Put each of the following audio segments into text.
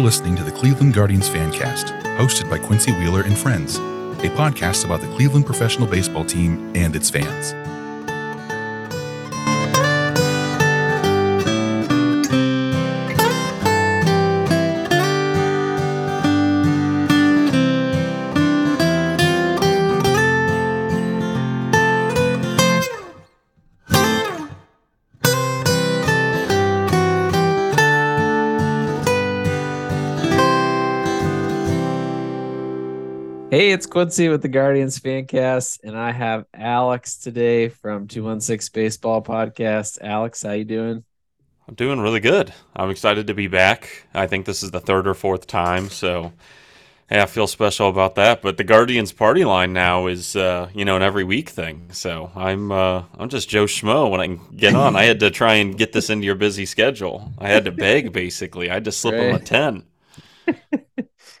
are listening to the Cleveland Guardians Fancast, hosted by Quincy Wheeler and Friends, a podcast about the Cleveland professional baseball team and its fans. Quincy with the Guardians Fancast, and I have Alex today from 216 Baseball Podcast. Alex, how you doing? I'm doing really good. I'm excited to be back. I think this is the third or fourth time, so yeah, I feel special about that. But the Guardians party line now is uh, you know an every week thing. So I'm uh, I'm just Joe Schmo when I can get on. I had to try and get this into your busy schedule. I had to beg basically. I had to slip right. them a ten.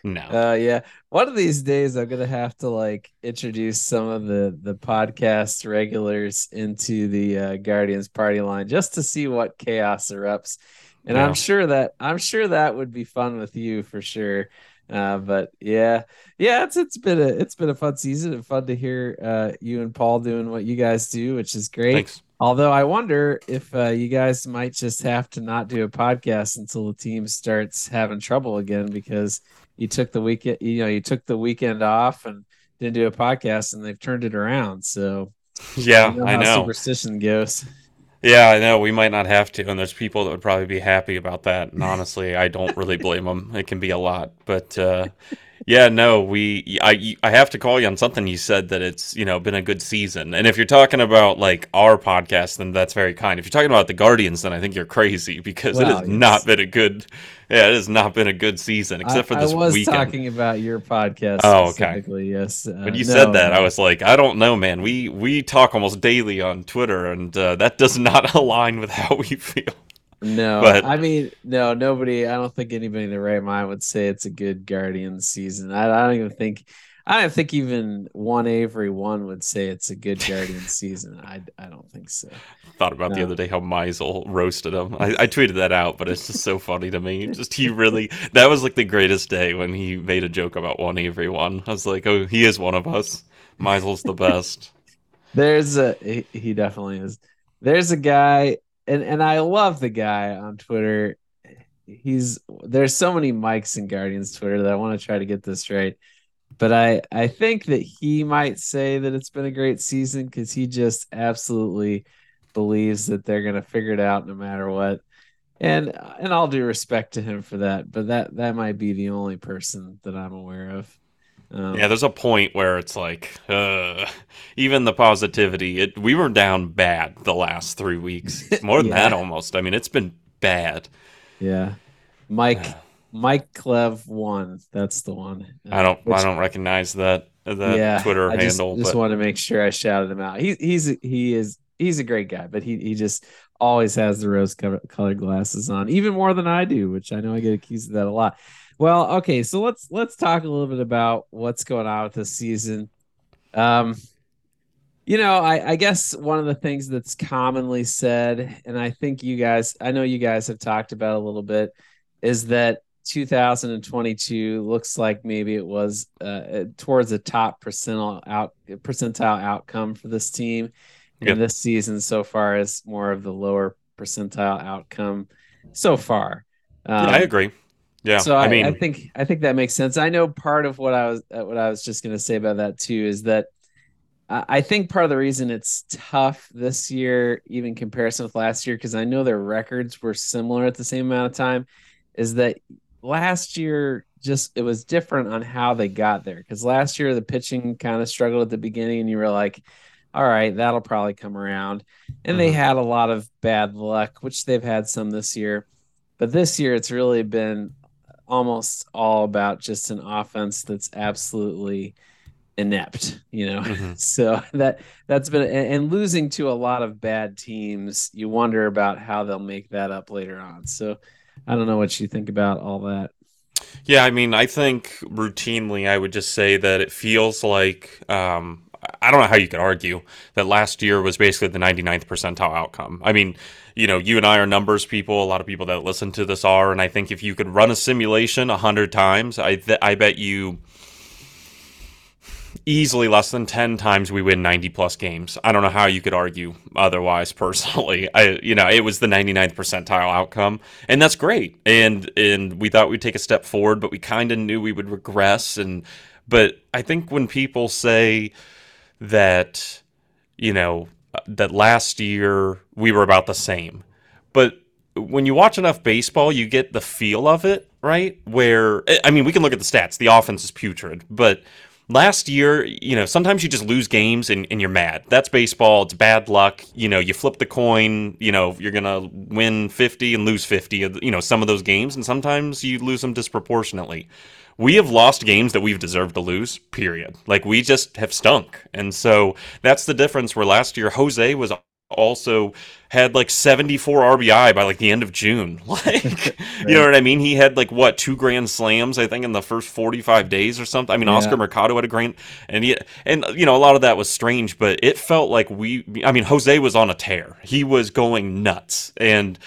No. Uh, yeah. One of these days, I'm gonna have to like introduce some of the the podcast regulars into the uh, Guardians party line just to see what chaos erupts. And yeah. I'm sure that I'm sure that would be fun with you for sure. Uh, but yeah, yeah, it's it's been a it's been a fun season and fun to hear uh, you and Paul doing what you guys do, which is great. Thanks. Although I wonder if uh, you guys might just have to not do a podcast until the team starts having trouble again because you took the weekend, you know, you took the weekend off and didn't do a podcast, and they've turned it around. So yeah, know I know superstition goes. Yeah, I know we might not have to, and there's people that would probably be happy about that. And honestly, I don't really blame them. It can be a lot, but uh, yeah, no, we I I have to call you on something you said that it's, you know, been a good season. And if you're talking about like our podcast, then that's very kind. If you're talking about the Guardians, then I think you're crazy because it has yes. not been a good yeah, it has not been a good season except for this I was weekend. talking about your podcast oh, okay. yes. Uh, when you no, said that, I was like, I don't know, man. We we talk almost daily on Twitter and uh, that does not align with how we feel. No, but, I mean, no, nobody. I don't think anybody in their right mind would say it's a good Guardian season. I, I don't even think. I don't think even one Avery one would say it's a good Guardian season. I, I don't think so. Thought about no. the other day how Meisel roasted him. I, I tweeted that out, but it's just so funny to me. Just he really that was like the greatest day when he made a joke about one Avery one. I was like, oh, he is one of us. Meisel's the best. There's a he, he definitely is. There's a guy and and I love the guy on Twitter. He's there's so many Mikes and Guardians Twitter that I want to try to get this right. But I I think that he might say that it's been a great season because he just absolutely believes that they're gonna figure it out no matter what. And and I'll do respect to him for that, but that that might be the only person that I'm aware of. Um, yeah, there's a point where it's like, uh, even the positivity. It, we were down bad the last three weeks, more than yeah. that almost. I mean, it's been bad. Yeah, Mike, Mike Clev one. That's the one. Uh, I don't, which, I don't recognize that that yeah, Twitter I handle. Just, just want to make sure I shouted him out. He, he's he is he's a great guy, but he he just always has the rose colored glasses on, even more than I do, which I know I get accused of that a lot. Well, okay, so let's let's talk a little bit about what's going on with this season. Um, you know, I, I guess one of the things that's commonly said, and I think you guys, I know you guys have talked about a little bit, is that 2022 looks like maybe it was uh, towards a top percentile out percentile outcome for this team, yep. and this season so far is more of the lower percentile outcome so far. Um, yeah, I agree. Yeah. So I, I mean, I think I think that makes sense. I know part of what I was uh, what I was just going to say about that too is that I think part of the reason it's tough this year, even comparison with last year, because I know their records were similar at the same amount of time, is that last year just it was different on how they got there. Because last year the pitching kind of struggled at the beginning, and you were like, "All right, that'll probably come around," and mm-hmm. they had a lot of bad luck, which they've had some this year. But this year, it's really been almost all about just an offense that's absolutely inept you know mm-hmm. so that that's been and, losing to a lot of bad teams you wonder about how they'll make that up later on so i don't know what you think about all that yeah i mean i think routinely i would just say that it feels like um I don't know how you could argue that last year was basically the 99th percentile outcome. I mean, you know, you and I are numbers people. A lot of people that listen to this are, and I think if you could run a simulation a hundred times, I th- I bet you easily less than 10 times we win 90 plus games. I don't know how you could argue otherwise personally. I you know, it was the 99th percentile outcome and that's great. And and we thought we'd take a step forward, but we kind of knew we would regress and but I think when people say that you know that last year we were about the same. But when you watch enough baseball, you get the feel of it, right? Where I mean, we can look at the stats. The offense is putrid, but last year, you know, sometimes you just lose games and, and, you're mad. That's baseball. It's bad luck. You know, you flip the coin, you know, you're to win 50 and lose 50 you know, some of those games. And sometimes you lose them disproportionately. We have lost games that we've deserved to lose, period. Like we just have stunk. And so that's the difference where last year Jose was also had like 74 RBI by like the end of June. Like, right. you know what I mean? He had like what two grand slams, I think, in the first 45 days or something. I mean, yeah. Oscar Mercado had a grand, and he and you know a lot of that was strange, but it felt like we. I mean, Jose was on a tear. He was going nuts, and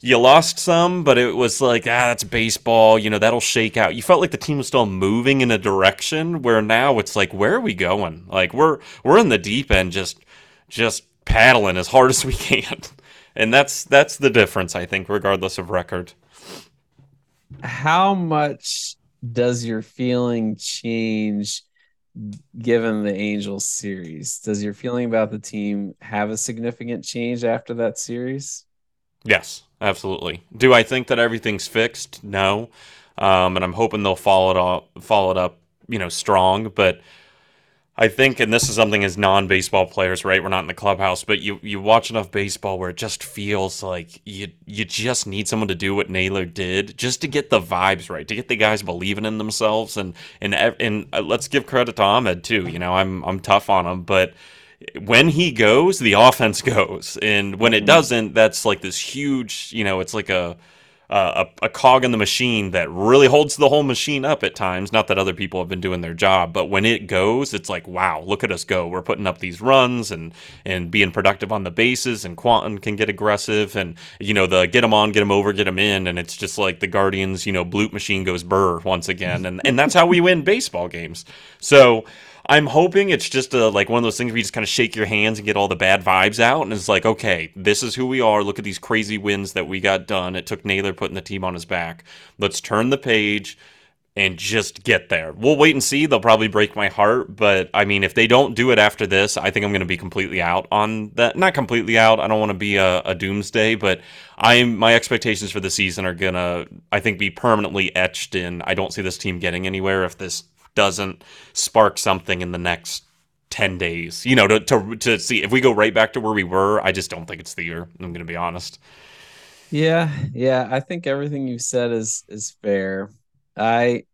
you lost some, but it was like, ah, that's baseball. You know, that'll shake out. You felt like the team was still moving in a direction where now it's like, where are we going? Like we're we're in the deep end, just just paddling as hard as we can. And that's that's the difference, I think, regardless of record. How much does your feeling change given the Angels series? Does your feeling about the team have a significant change after that series? Yes, absolutely. Do I think that everything's fixed? No. Um, and I'm hoping they'll follow it up, follow it up, you know, strong. But I think, and this is something as non-baseball players, right? We're not in the clubhouse, but you you watch enough baseball where it just feels like you you just need someone to do what Naylor did, just to get the vibes right, to get the guys believing in themselves, and and and uh, let's give credit to Amed too. You know, I'm I'm tough on him, but when he goes, the offense goes, and when it mm-hmm. doesn't, that's like this huge. You know, it's like a uh, a, a, cog in the machine that really holds the whole machine up at times. Not that other people have been doing their job, but when it goes, it's like, wow, look at us go. We're putting up these runs and and being productive on the bases. And Quanton can get aggressive, and you know the get them on, get them over, get them in, and it's just like the Guardians, you know, bloop machine goes burr once again, and and that's how we win baseball games. So. I'm hoping it's just a, like one of those things where you just kind of shake your hands and get all the bad vibes out, and it's like, okay, this is who we are. Look at these crazy wins that we got done. It took Naylor putting the team on his back. Let's turn the page and just get there. We'll wait and see. They'll probably break my heart, but I mean, if they don't do it after this, I think I'm going to be completely out on that. Not completely out. I don't want to be a, a doomsday, but I'm my expectations for the season are gonna, I think, be permanently etched in. I don't see this team getting anywhere if this doesn't spark something in the next 10 days. You know to, to to see if we go right back to where we were i just don't think it's the year i'm gonna be honest. Yeah yeah i think everything you said is is fair. I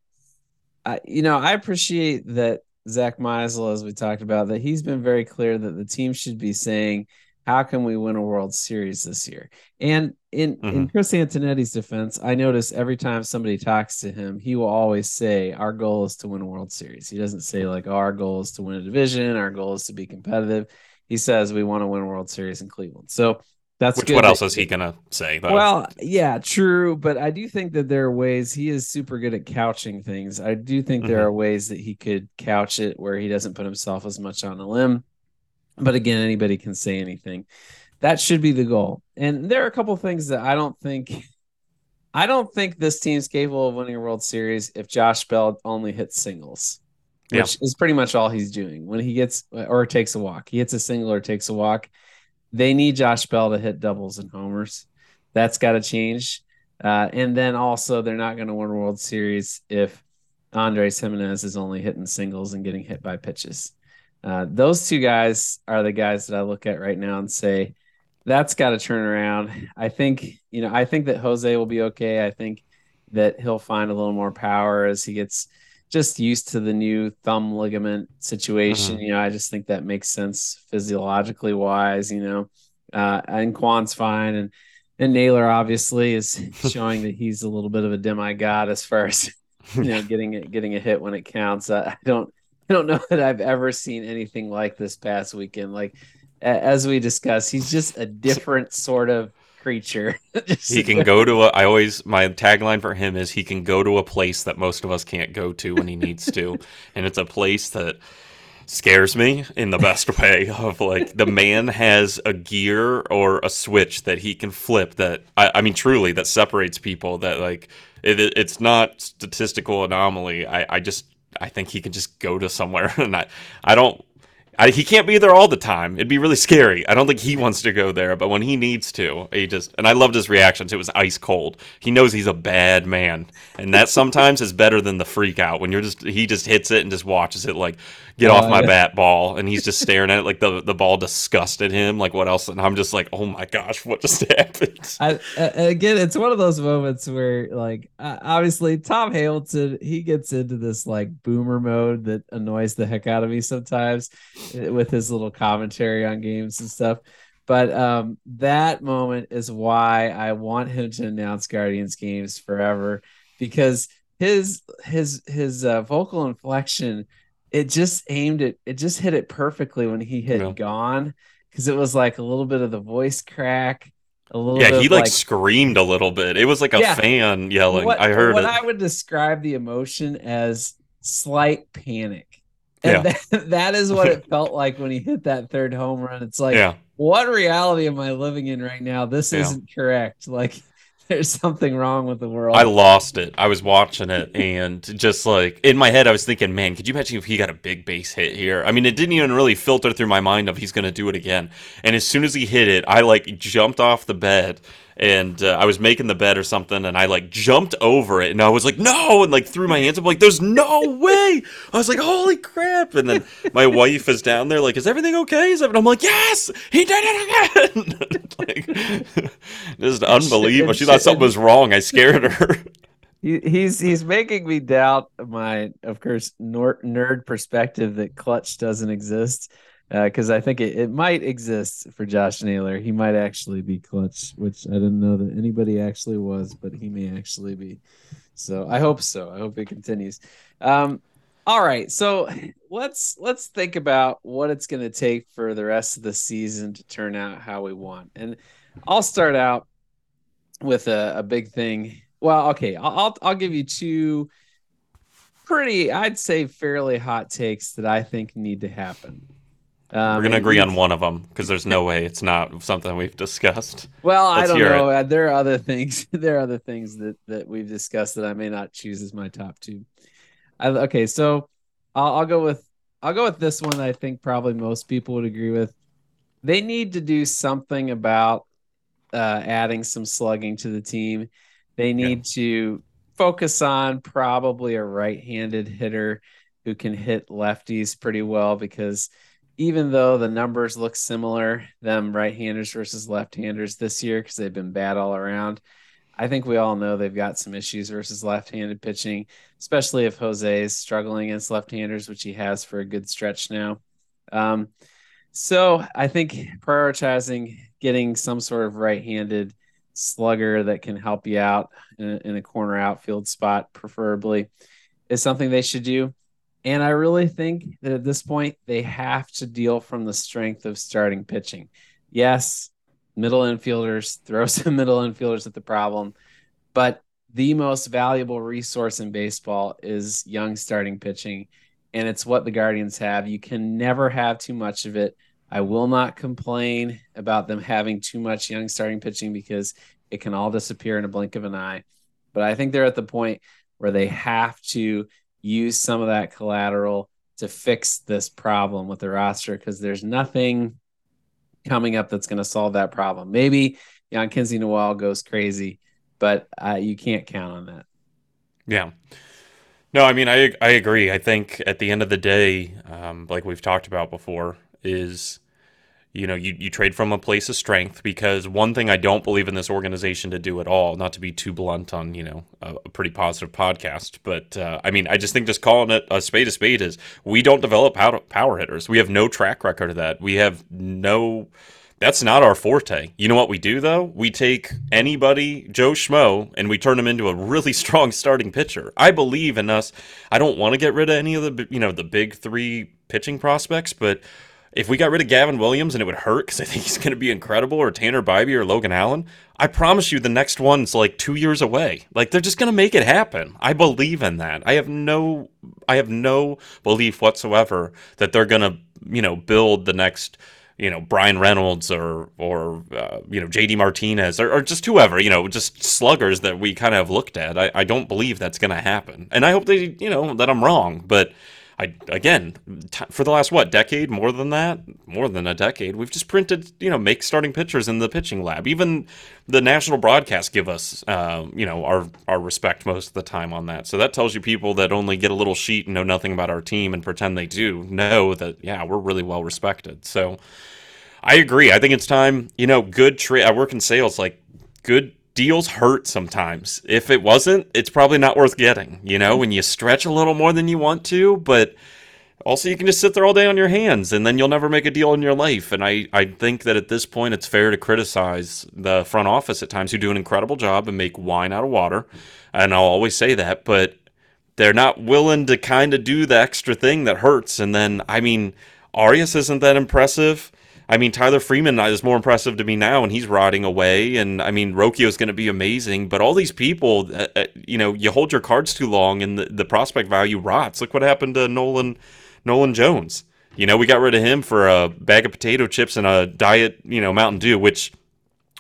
i you know i appreciate that Zack Meisel as we talked about that he's been very clear that the team should be saying how can we win a World Series this year? And in mm-hmm. in Chris Antonetti's defense, I notice every time somebody talks to him, he will always say, "Our goal is to win a World Series." He doesn't say like, oh, "Our goal is to win a division. Our goal is to be competitive." He says, "We want to win a World Series in Cleveland." So that's Which, what else is he gonna say? Though? Well, yeah, true, but I do think that there are ways he is super good at couching things. I do think mm-hmm. there are ways that he could couch it where he doesn't put himself as much on a limb but again, anybody can say anything. That should be the goal. And there are a couple things that I don't think I don't think this team's capable of winning a World Series if Josh Bell only hits singles, which yeah. is pretty much all he's doing. When he gets or takes a walk, he hits a single or takes a walk. They need Josh Bell to hit doubles and homers. That's got to change. Uh, and then also, they're not going to win a World Series if Andres Gimenez is only hitting singles and getting hit by pitches. Uh, those two guys are the guys that I look at right now and say that's got to turn around. I think you know I think that Jose will be okay. I think that he'll find a little more power as he gets just used to the new thumb ligament situation. Mm-hmm. You know, I just think that makes sense physiologically wise. You know, uh, and Kwan's fine, and and Naylor obviously is showing that he's a little bit of a demigod as far as you know getting it getting a hit when it counts. I, I don't I don't know that I've ever seen anything like this past weekend. Like as we discussed, he's just a different sort of creature. he can go to a. I always my tagline for him is he can go to a place that most of us can't go to when he needs to, and it's a place that scares me in the best way of like the man has a gear or a switch that he can flip that I, I mean truly that separates people that like it, it's not statistical anomaly I, I just I think he can just go to somewhere and I I don't I, he can't be there all the time. It'd be really scary. I don't think he wants to go there, but when he needs to, he just and I loved his reactions. It was ice cold. He knows he's a bad man, and that sometimes is better than the freak out when you're just he just hits it and just watches it like get off my yeah. bat ball and he's just staring at it like the the ball disgusted him like what else and i'm just like oh my gosh what just happened I, again it's one of those moments where like uh, obviously tom hamilton he gets into this like boomer mode that annoys the heck out of me sometimes with his little commentary on games and stuff but um that moment is why i want him to announce guardians games forever because his his his uh, vocal inflection it just aimed it it just hit it perfectly when he hit yeah. gone because it was like a little bit of the voice crack a little yeah he like, like, screamed a little bit it was like a yeah. fan yelling what, i heard what it. i would describe the emotion as slight panic and yeah. that, that is what it felt like when he hit that third home run it's like yeah. what reality am i living in right now this isn't correct like there's something wrong with the world. I lost it. I was watching it and just like in my head, I was thinking, man, could you imagine if he got a big base hit here? I mean, it didn't even really filter through my mind of he's going to do it again. And as soon as he hit it, I like jumped off the bed and uh, I was making the bed or something, and I like jumped over it, and I was like, "No!" and like threw my hands up, like, "There's no way!" I was like, "Holy crap!" And then my wife is down there, like, "Is everything okay?" And I'm like, "Yes, he did it again!" like, just unbelievable. She thought something was wrong. I scared her. he's he's making me doubt my, of course, nerd perspective that clutch doesn't exist because uh, I think it, it might exist for Josh Naylor. He might actually be clutch, which I didn't know that anybody actually was, but he may actually be. So I hope so. I hope it continues. Um, all right, so let's let's think about what it's going to take for the rest of the season to turn out how we want, and I'll start out with a, a big thing. Well, okay, I'll, I'll I'll give you two pretty, I'd say, fairly hot takes that I think need to happen. Um, We're gonna agree on one of them because there's no way it's not something we've discussed. Well, Let's I don't know. It. There are other things. There are other things that that we've discussed that I may not choose as my top two. I, okay, so I'll, I'll go with I'll go with this one. I think probably most people would agree with. They need to do something about uh, adding some slugging to the team. They need yeah. to focus on probably a right-handed hitter who can hit lefties pretty well because even though the numbers look similar, them right-handers versus left-handers this year because they've been bad all around. I think we all know they've got some issues versus left-handed pitching, especially if Jose is struggling against left-handers, which he has for a good stretch now. Um, so I think prioritizing getting some sort of right-handed slugger that can help you out in a, in a corner outfield spot, preferably, is something they should do. And I really think that at this point, they have to deal from the strength of starting pitching. Yes, middle infielders, throw some middle infielders at the problem, but the most valuable resource in baseball is young starting pitching. And it's what the Guardians have. You can never have too much of it. I will not complain about them having too much young starting pitching because it can all disappear in a blink of an eye. But I think they're at the point where they have to use some of that collateral to fix this problem with the roster because there's nothing coming up that's going to solve that problem. Maybe Jhonkensy Noel goes crazy, but uh, you can't count on that. Yeah. No, I mean, I I agree. I think at the end of the day, um, like we've talked about before, is you know, you, you trade from a place of strength because one thing I don't believe in this organization to do at all, not to be too blunt on, you know, a, a pretty positive podcast, but uh, I mean, I just think just calling it a spade a spade is we don't develop power, power hitters. We have no track record of that. We have no That's not our forte. You know what we do though? We take anybody, Joe Schmo, and we turn him into a really strong starting pitcher. I believe in us. I don't want to get rid of any of the you know the big three pitching prospects, but if we got rid of Gavin Williams and it would hurt because I think he's going to be incredible, or Tanner Bibee or Logan Allen, I promise you the next one's like two years away. Like they're just going to make it happen. I believe in that. I have no, I have no belief whatsoever that they're going to, you know, build the next you know Bryan Reynolds or or uh, you know JD Martinez or, or, just whoever you know just sluggers that we kind of looked at. I, I don't believe that's going to happen, and I hope they you know that I'm wrong. But I again for the last what decade, more than that, more than a decade, we've just printed you know make starting pitchers in the pitching lab. Even the national broadcast give us uh, you know our our respect most of the time on that. So that tells you people that only get a little sheet and know nothing about our team and pretend they do know that yeah we're really well respected. So I agree. I think it's time. You know, good trade. I work in sales. Like good deals hurt sometimes. If it wasn't, it's probably not worth getting, you know, when you stretch a little more than you want to, but also you can just sit there all day on your hands and then you'll never make a deal in your life. And I, I think that at this point it's fair to criticize the front office at times who do an incredible job and make wine out of water. And I'll always say that, but they're not willing to kind of do the extra thing that hurts. And then, I mean, Arias isn't that impressive. I mean, Tyler Freeman is more impressive to me now, and he's rotting away. And I mean, Rocchio is going to be amazing. But all these people, uh, uh, you know, you hold your cards too long, and the, the prospect value rots. Look what happened to Nolan Nolan Jones. You know, we got rid of him for a bag of potato chips and a diet, you know, Mountain Dew, which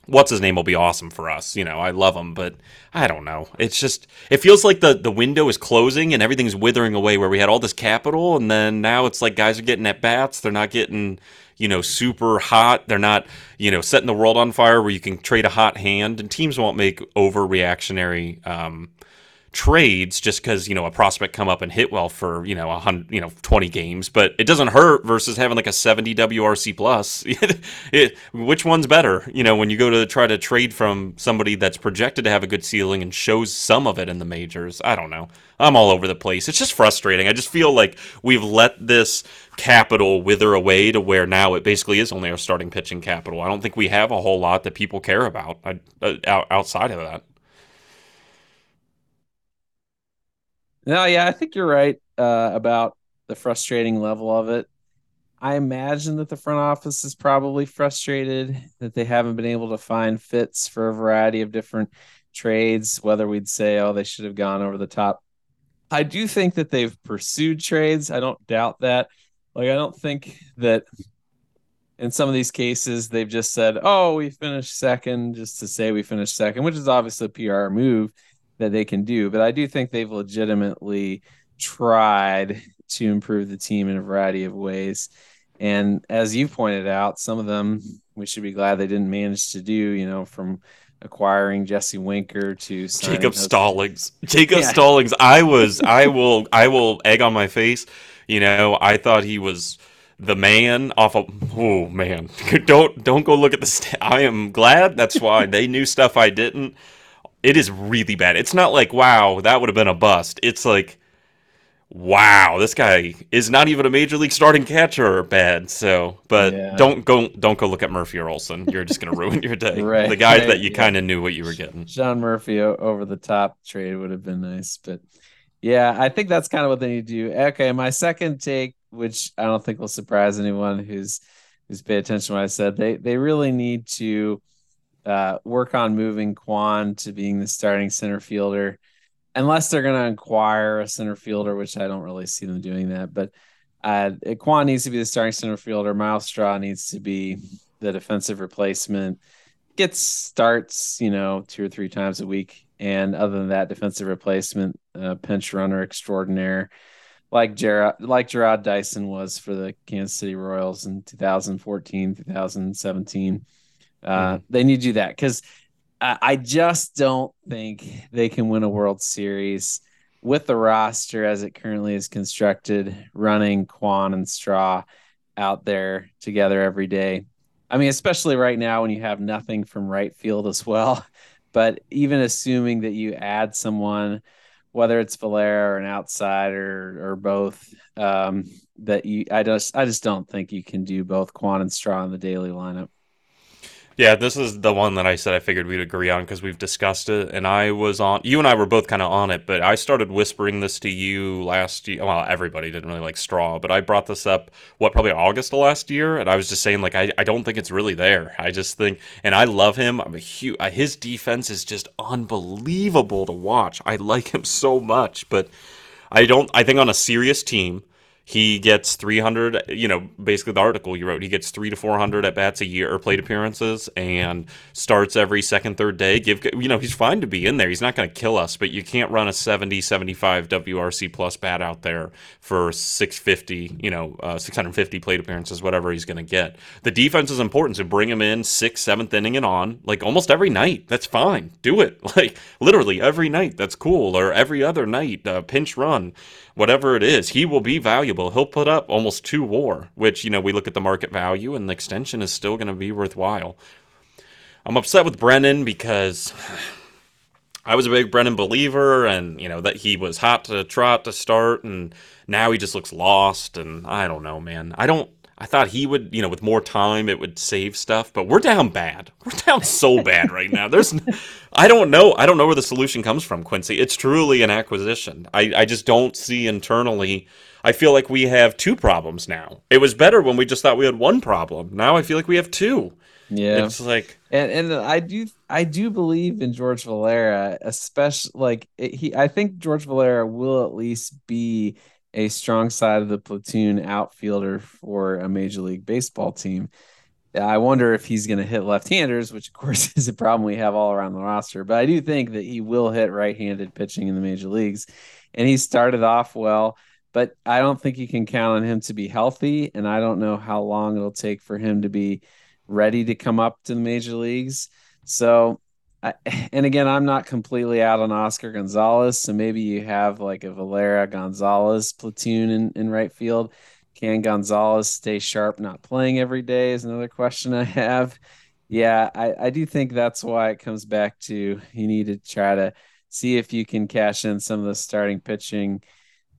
what's his name will be awesome for us. You know, I love him, but I don't know. It's just it feels like the the window is closing and everything's withering away where we had all this capital and then now it's like guys are getting at bats, they're not getting you know, super hot. They're not, you know, setting the world on fire where you can trade a hot hand, and teams won't make overreactionary um, trades just because you know a prospect come up and hit well for you know a hundred you know 20 games but it doesn't hurt versus having like a 70 wrc plus. It, which one's better? You know when you go to try to trade from somebody that's projected to have a good ceiling and shows some of it in the majors i don't know. I'm all over the place. It's just frustrating. I just feel like we've let this capital wither away to where now it basically is only our starting pitching capital. I don't think we have a whole lot that people care about uh, outside of that No, yeah, I think you're right uh, about the frustrating level of it. I imagine that the front office is probably frustrated that they haven't been able to find fits for a variety of different trades, whether we'd say, oh, they should have gone over the top. I do think that they've pursued trades. I don't doubt that. Like, I don't think that in some of these cases they've just said, oh, we finished second just to say we finished second, which is obviously a PR move that they can do. But I do think they've legitimately tried to improve the team in a variety of ways. And as you pointed out, some of them we should be glad they didn't manage to do, you know, from acquiring Jesse Winker to Jacob Stallings. Jacob yeah. Stallings. I was I will I will egg on my face. You know, I thought he was the man off of oh man don't don't go look at the st- i am glad that's why they knew stuff i didn't it is really bad. It's not like wow, that would have been a bust. It's like wow, this guy is not even a major league starting catcher bad. So, but yeah. don't go don't go look at Murphy or Olson. You're just gonna ruin your day. right, the guys right, that you yeah. kind of knew what you were getting. Sean Murphy over the top trade would have been nice, but yeah, I think that's kind of what they need to do. Okay, my second take, which I don't think will surprise anyone who's who's paid attention to what I said, they they really need to uh, work on moving Kwan to being the starting center fielder, unless they're going to acquire a center fielder, which I don't really see them doing that. But uh, Kwan needs to be the starting center fielder. Myles Straw needs to be the defensive replacement. Gets starts, you know, two or three times a week, and other than that, defensive replacement, uh, pinch runner extraordinaire, like Jarrod, like Jarrod Dyson was for the Kansas City Royals in 2014, 2017 uh, mm-hmm. They need to do that because I, I just don't think they can win a World Series with the roster as it currently is constructed, running Kwan and Straw out there together every day. I mean, especially right now when you have nothing from right field as well. But even assuming that you add someone, whether it's Valera or an outsider or both, um, that you, I just, I just don't think you can do both Kwan and Straw in the daily lineup. Yeah, this is the one that I said I figured we'd agree on because we've discussed it, and I was on. You and I were both kind of on it, but I started whispering this to you last year. Well, everybody didn't really like Straw, but I brought this up what probably August of last year, and I was just saying like I, I don't think it's really there. I just think, and I love him. I'm a huge. Uh, his defense is just unbelievable to watch. I like him so much, but I don't. I think on a serious team he gets 300, you know, basically the article you wrote, he gets three to 400 at bats a year or plate appearances and starts every second, third day. Give, you know, he's fine to be in there. He's not going to kill us, but you can't run a 70, 75 WRC plus bat out there for 650, you know, uh, 650 plate appearances, whatever he's going to get. The defense is important. So bring him in sixth, seventh inning and on, like almost every night. That's fine. Do it. Like literally every night. That's cool. Or every other night, uh, pinch run whatever it is, he will be valuable. He'll put up almost two war, which, you know, we look at the market value and the extension is still going to be worthwhile. I'm upset with Brennan because I was a big Brennan believer and, you know, that he was hot to trot to start and now he just looks lost and I don't know, man. I don't I thought he would, you know, with more time, it would save stuff. But we're down bad. We're down so bad right now. There's, I don't know. I don't know where the solution comes from, Quincy. It's truly an acquisition. I, I just don't see internally. I feel like we have two problems now. It was better when we just thought we had one problem. Now I feel like we have two. Yeah, it's like, and and I do I do believe in George Valera, especially like he. I think George Valera will at least be a strong side of the platoon outfielder for a major league baseball team. I wonder if he's going to hit left-handers, which of course is a problem we have all around the roster. But I do think that he will hit right-handed pitching in the major leagues, and he started off well. But I don't think you can count on him to be healthy, and I don't know how long it'll take for him to be ready to come up to the major leagues. So And again, I'm not completely out on Oscar Gonzalez, so maybe you have like a Valera Gonzalez platoon in, in right field. Can Gonzalez stay sharp, not playing every day? Is another question I have. Yeah, I, I do think that's why it comes back to you need to try to see if you can cash in some of the starting pitching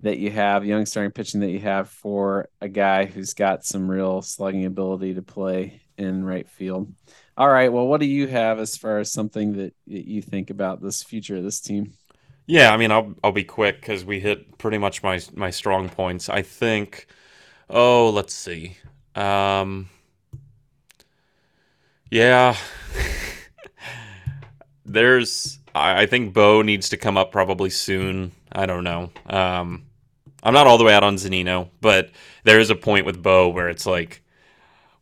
that you have, young starting pitching that you have for a guy who's got some real slugging ability to play in right field. All right. Well, what do you have as far as something that you think about this future of this team? Yeah, I mean, I'll I'll be quick because we hit pretty much my my strong points. I think. Oh, let's see. Um, yeah. There's. I, I think Bo needs to come up probably soon. I don't know. Um, I'm not all the way out on Zunino, but there is a point with Bo where it's like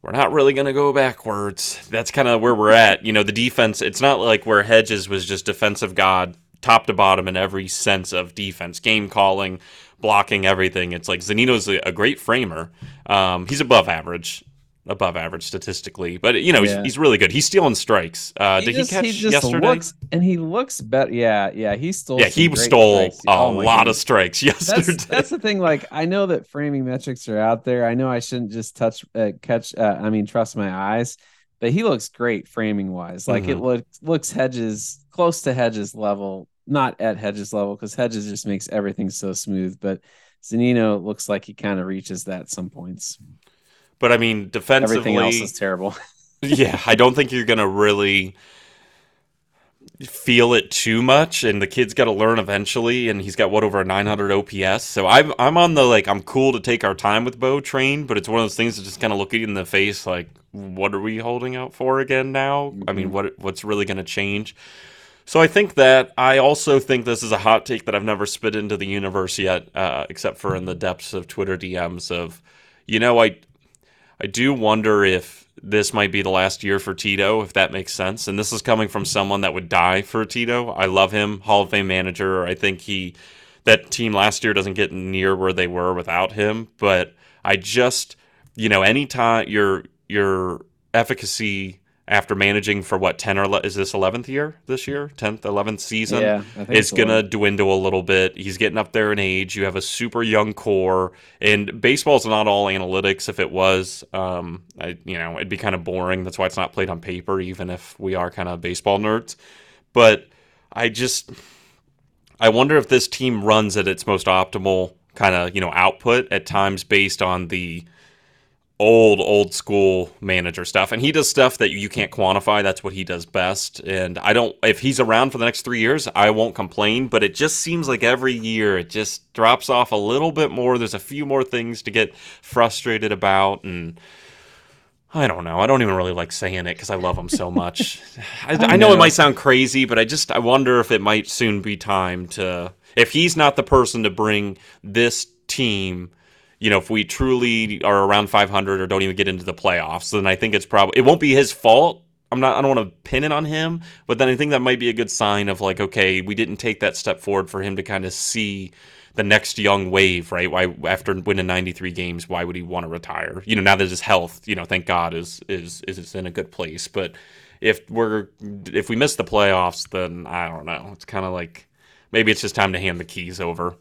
we're not really going to go backwards. That's kind of where we're at. You know, the defense, it's not like where Hedges was just defensive god, top to bottom in every sense of defense, game calling, blocking, everything. It's like Zunino's a, a great framer. Um, he's above average above average statistically, but you know yeah. he's, he's really good. He's stealing strikes. Uh, he did just, he catch he yesterday? Looks, and he looks better. Yeah, yeah, he stole. Yeah, he stole strikes. a oh lot goodness. of strikes yesterday. That's, that's, the thing. Like I know that framing metrics are out there. I know I shouldn't just touch, uh, catch. Uh, I mean, trust my eyes. But he looks great framing wise. Like mm-hmm. it looks looks Hedges close to Hedges level, not at Hedges level because Hedges just makes everything so smooth. But Zunino looks like he kind of reaches that some points. But I mean, defensively, everything else is terrible. yeah, I don't think you're gonna really feel it too much and the kid's got to learn eventually and he's got what over a 900 ops so i'm i'm on the like i'm cool to take our time with bo train but it's one of those things that just kind of look you in the face like what are we holding out for again now mm-hmm. i mean mm-hmm. what what's really going to change so i think that i also think this is a hot take that i've never spit into the universe yet uh, except for in the depths of twitter dms of you know i I do wonder if this might be the last year for Tito, if that makes sense. And this is coming from someone that would die for Tito. I love him, Hall of Fame manager. I think he that team last year doesn't get near where they were without him. But I just, you know, anytime your your efficacy after managing for what 10 or 11, is this 11th year this year? 10th 11th season? Yeah, is gonna dwindle a little bit. He's getting up there in age. You have a super young core. And baseball's not all analytics if it was. Um, I, you know it'd be kind of boring. That's why it's not played on paper even if we are kind of baseball nerds. But i just i wonder if this team runs at its most optimal kind of you know output at times based on the old old school manager stuff. And he does stuff that you can't quantify. That's what he does best. And i don't if he's around for the next three years i won't complain. But it just seems like every year it just drops off a little bit more. There's a few more things to get frustrated about. And I don't know. I don't even really like saying it because I love him so much. I, I, know it might sound crazy, but I just I wonder if it might soon be time to if he's not the person to bring this team you know, if we truly are around 500 or don't even get into the playoffs, then I think it's probably it won't be his fault. I'm not. I don't want to pin it on him, but then I think that might be a good sign of like, okay, we didn't take that step forward for him to kind of see the next young wave, right? Why after winning 93 games, why would he want to retire? You know, now that his health, you know, thank God is is is in a good place. But if we're if we miss the playoffs, then I don't know. It's kind of like maybe it's just time to hand the keys over.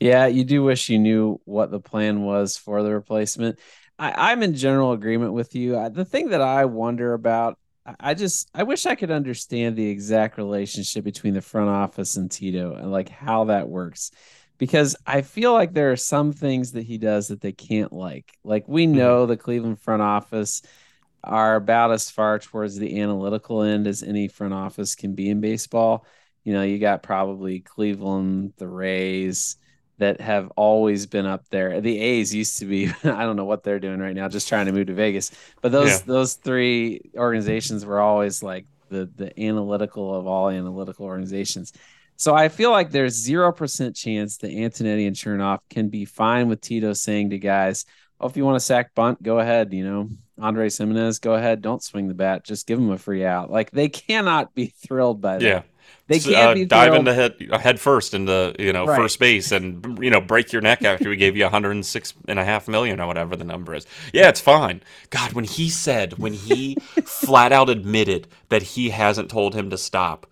Yeah, you do wish you knew what the plan was for the replacement. I, am in general agreement with you. I, the thing that I wonder about, I just I wish I could understand the exact relationship between the front office and Tito and like how that works. Because I feel like there are some things that he does that they can't like. Like we mm-hmm. know the Cleveland front office are about as far towards the analytical end as any front office can be in baseball. You know, you got probably Cleveland, the Rays, that have always been up there. The A's used to be I don't know what they're doing right now, just trying to move to Vegas. But those yeah. those three organizations were always like the the analytical of all analytical organizations. So I feel like there's zero percent chance that Antonetti and Chernoff can be fine with Tito saying to guys, "Oh, if you want to sack bunt, go ahead." You know, Andre Gimenez, go ahead. Don't swing the bat. Just give them a free out. Like they cannot be thrilled by that. Yeah. They can't uh, be dive into head head first into you know right. first base and you know break your neck after we gave you 106 and a half million or whatever the number is. Yeah, it's fine. God, when he said when he flat out admitted that he hasn't told him to stop,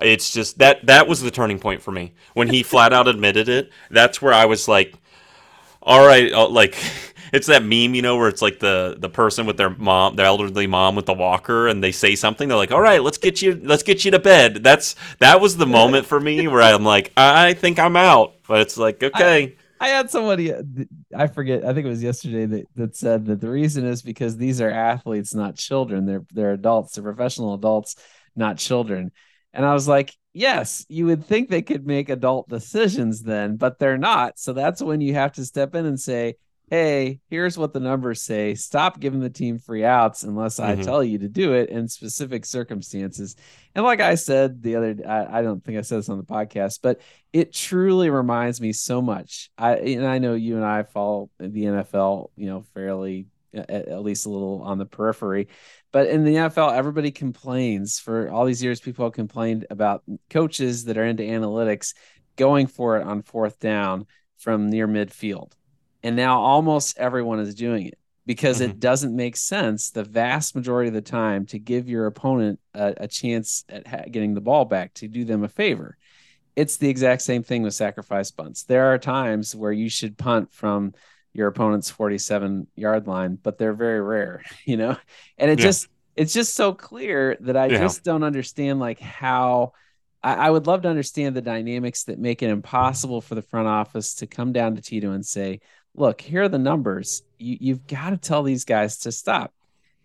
it's just that that was the turning point for me when he flat out admitted it. That's where I was like, all right, uh, like it's that meme, you know, where it's like the the person with their mom, their elderly mom with the walker, and they say something. They're like, "All right, let's get you, let's get you to bed." That's that was the moment for me where I'm like, I think I'm out, but it's like, okay. I, I had somebody, uh, I forget, I think it was yesterday that, that said that the reason is because these are athletes, not children. They're they're adults, they're professional adults, not children. And I was like, yes, you would think they could make adult decisions then, but they're not. So that's when you have to step in and say, hey, here's what the numbers say. Stop giving the team free outs unless I mm-hmm. tell you to do it in specific circumstances. And like I said the other, I, I, don't think I said this on the podcast, but it truly reminds me so much. I and I know you and I follow the NFL, you know, fairly at, at least a little on the periphery. But in the NFL, everybody complains for all these years. People have complained about coaches that are into analytics going for it on fourth down from near midfield and now almost everyone is doing it because mm-hmm. it doesn't make sense the vast majority of the time to give your opponent a, a chance at ha- getting the ball back to do them a favor. It's the exact same thing with sacrifice bunts. There are times where you should punt from your opponent's 47 yard line, but they're very rare, you know? And it yeah. just, it's just so clear that I yeah. just don't understand like how I, I would love to understand the dynamics that make it impossible for the front office to come down to Tito and say, look, here are the numbers. You, you've got to tell these guys to stop.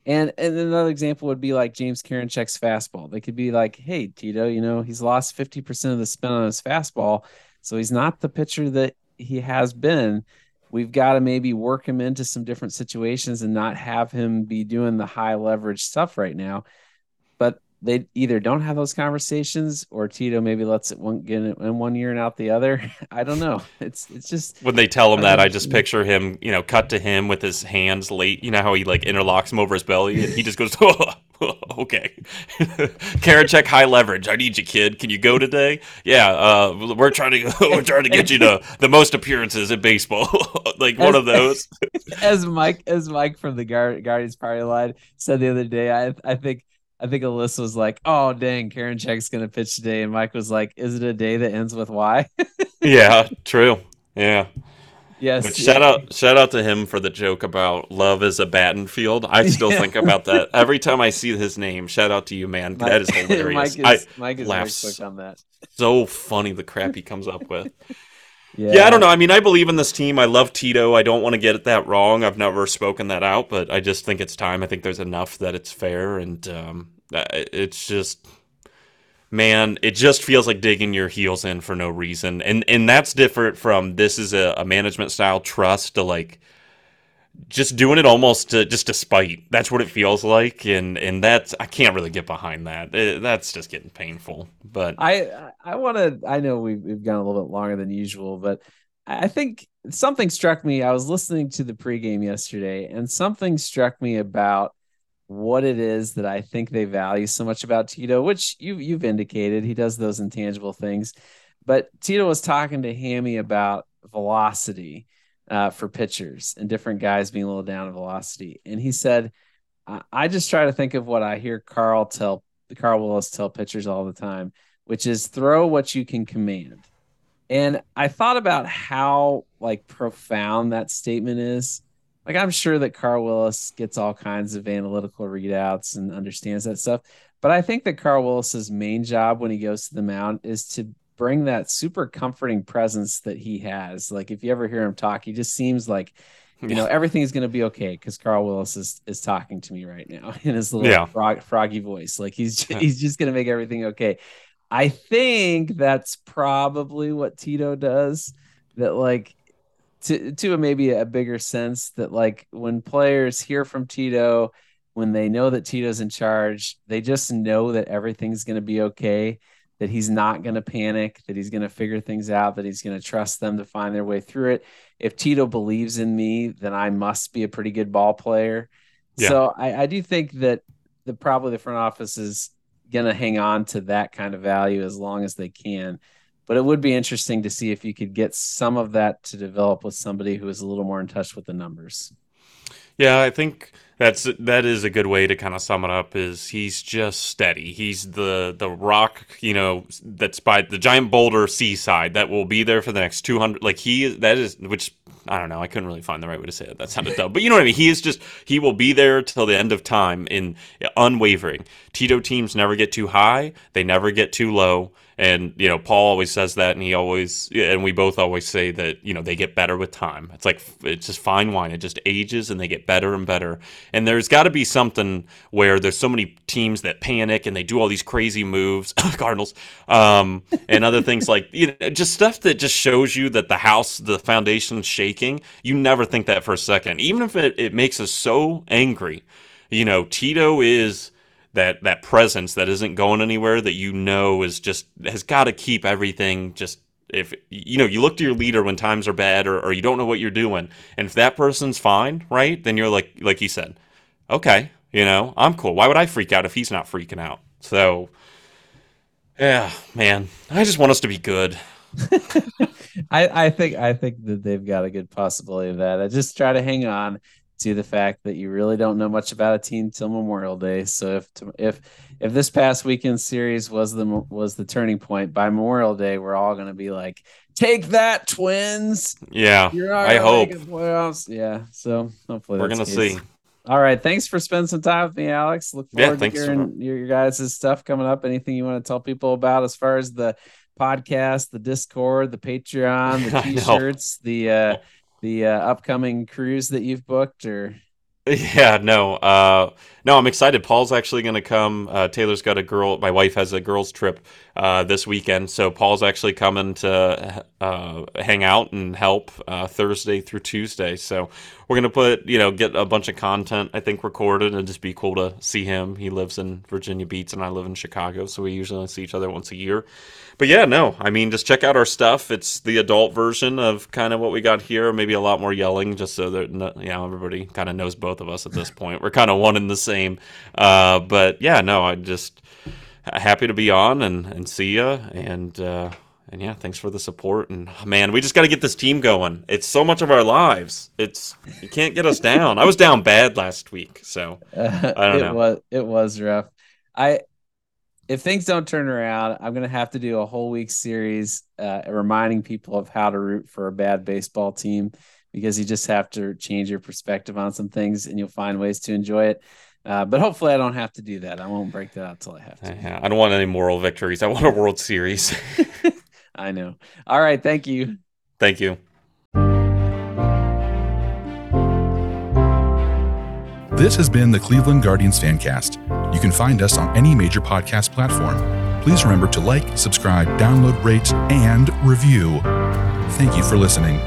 And and another example would be like James Karinchak's fastball. They could be like, hey, Tito, you know, he's lost 50% of the spin on his fastball. So he's not the pitcher that he has been. We've got to maybe work him into some different situations and not have him be doing the high leverage stuff right now. They either don't have those conversations or Tito maybe lets it one get in one year and out the other. I don't know. It's it's just when they tell him that, I just picture him, you know, cut to him with his hands late. You know how he like interlocks him over his belly, and he just goes, oh, "Okay, Karinchak, high leverage. I need you, kid. Can you go today? Yeah, uh, we're trying to we're trying to get you to the most appearances in baseball, like as, one of those." as Mike as Mike from the Guardians party line said the other day, I I think I think Alyssa was like, "Oh dang, Karinchak's gonna pitch today," and Mike was like, "Is it a day that ends with Y?" yeah, true. Yeah. Yes. But shout out, shout out to him for the joke about love is a batting field. I still think about that every time I see his name. Shout out to you, man. Mike, that is hilarious. Mike is, I Mike is very quick on that. So funny the crap he comes up with. Yeah. yeah. I don't know. I mean, I believe in this team. I love Tito. I don't want to get that wrong. I've never spoken that out, but I just think it's time. I think there's enough that it's fair, and um, it's just, man, it just feels like digging your heels in for no reason, and and that's different from this is a, a management style trust to like just doing it almost to, just to spite. That's what it feels like, and and that's I can't really get behind that. It, that's just getting painful. But I I want to. I know we've we've gone a little bit longer than usual, but I think something struck me. I was listening to the pregame yesterday, and something struck me about what it is that I think they value so much about Tito, which you you've indicated he does those intangible things. But Tito was talking to Hammy about velocity uh, for pitchers and different guys being a little down in velocity. And he said, I just try to think of what I hear Carl tell Carl Willis tell pitchers all the time, which is throw what you can command. And I thought about how like profound that statement is. Like I'm sure that Carl Willis gets all kinds of analytical readouts and understands that stuff. But I think that Carl Willis's main job when he goes to the mound is to bring that super comforting presence that he has. Like if you ever hear him talk, he just seems like you know everything's going to be okay because Carl Willis is is talking to me right now in his little yeah. frog, froggy voice. Like he's he's just going to make everything okay. I think that's probably what Tito does. That like to to a maybe a bigger sense that like when players hear from Tito, when they know that Tito's in charge, they just know that everything's going to be okay that he's not going to panic, that he's going to figure things out, that he's going to trust them to find their way through it. If Tito believes in me, then I must be a pretty good ball player. Yeah. So I, I do think that the probably the front office is going to hang on to that kind of value as long as they can. But it would be interesting to see if you could get some of that to develop with somebody who is a little more in touch with the numbers. Yeah, I think that's that is a good way to kind of sum it up. Is he's just steady. He's the the rock, you know, that's by the giant boulder seaside that will be there for the next two hundred. Like he that is which I don't know. I couldn't really find the right way to say it. That sounded dumb, but you know what I mean. He is just he will be there till the end of time in unwavering. Tito teams never get too high. They never get too low. And you know, Paul always says that, and he always, and we both always say that you know they get better with time. It's like it's just fine wine; it just ages, and they get better and better. And there's got to be something where there's so many teams that panic and they do all these crazy moves, Cardinals, um, and other things like you know, just stuff that just shows you that the house, the foundation's shaking. You never think that for a second, even if it, it makes us so angry. You know, Tito is that that presence that isn't going anywhere that you know is just has got to keep everything just if you know you look to your leader when times are bad or, or you don't know what you're doing and if that person's fine right then you're like like you said okay you know i'm cool. Why would i freak out if he's not freaking out? So yeah man i just want us to be good. I, I think I think that they've got a good possibility of that. I just try to hang on to the fact that you really don't know much about a team till Memorial Day. So if if if this past weekend series was the was the turning point by Memorial Day, we're all going to be like, "Take that, Twins!" Yeah, I hope. Playoffs. Yeah, so hopefully we're going to see. All right, thanks for spending some time with me, Alex. Look forward yeah, to hearing for... your, your guys' stuff coming up. Anything you want to tell people about as far as the podcast, the Discord, the Patreon, the T-shirts, the uh, the uh, upcoming cruise that you've booked or? Yeah no uh no i'm excited. Paul's actually going to come. Uh taylor's got a girl my wife has a girls trip uh this weekend so paul's actually coming to uh hang out and help uh thursday through tuesday so we're to put you know get a bunch of content i think recorded and just be cool to see him he lives in virginia beach and i live in chicago so we usually see each other once a year but yeah, no, I mean, just check out our stuff. It's the adult version of kind of what we got here, maybe a lot more yelling, just so that you know everybody kind of knows both of us at this point. We're kind of one and the same. Uh, but yeah, no, I just happy to be on and and see you and. Uh, and yeah, thanks for the support. And man, we just got to get this team going. It's so much of our lives. It's you can't get us down. I was down bad last week, so uh, I don't it know. Was, it was rough. I if things don't turn around, I'm going to have to do a whole week series uh, reminding people of how to root for a bad baseball team because you just have to change your perspective on some things and you'll find ways to enjoy it. Uh, but hopefully, I don't have to do that. I won't break that out till I have to. I don't want any moral victories. I want a World Series. I know. All right. Thank you. Thank you. This has been the Cleveland Guardians Fancast. You can find us on any major podcast platform. Please remember to like, subscribe, download, rate, and review. Thank you for listening.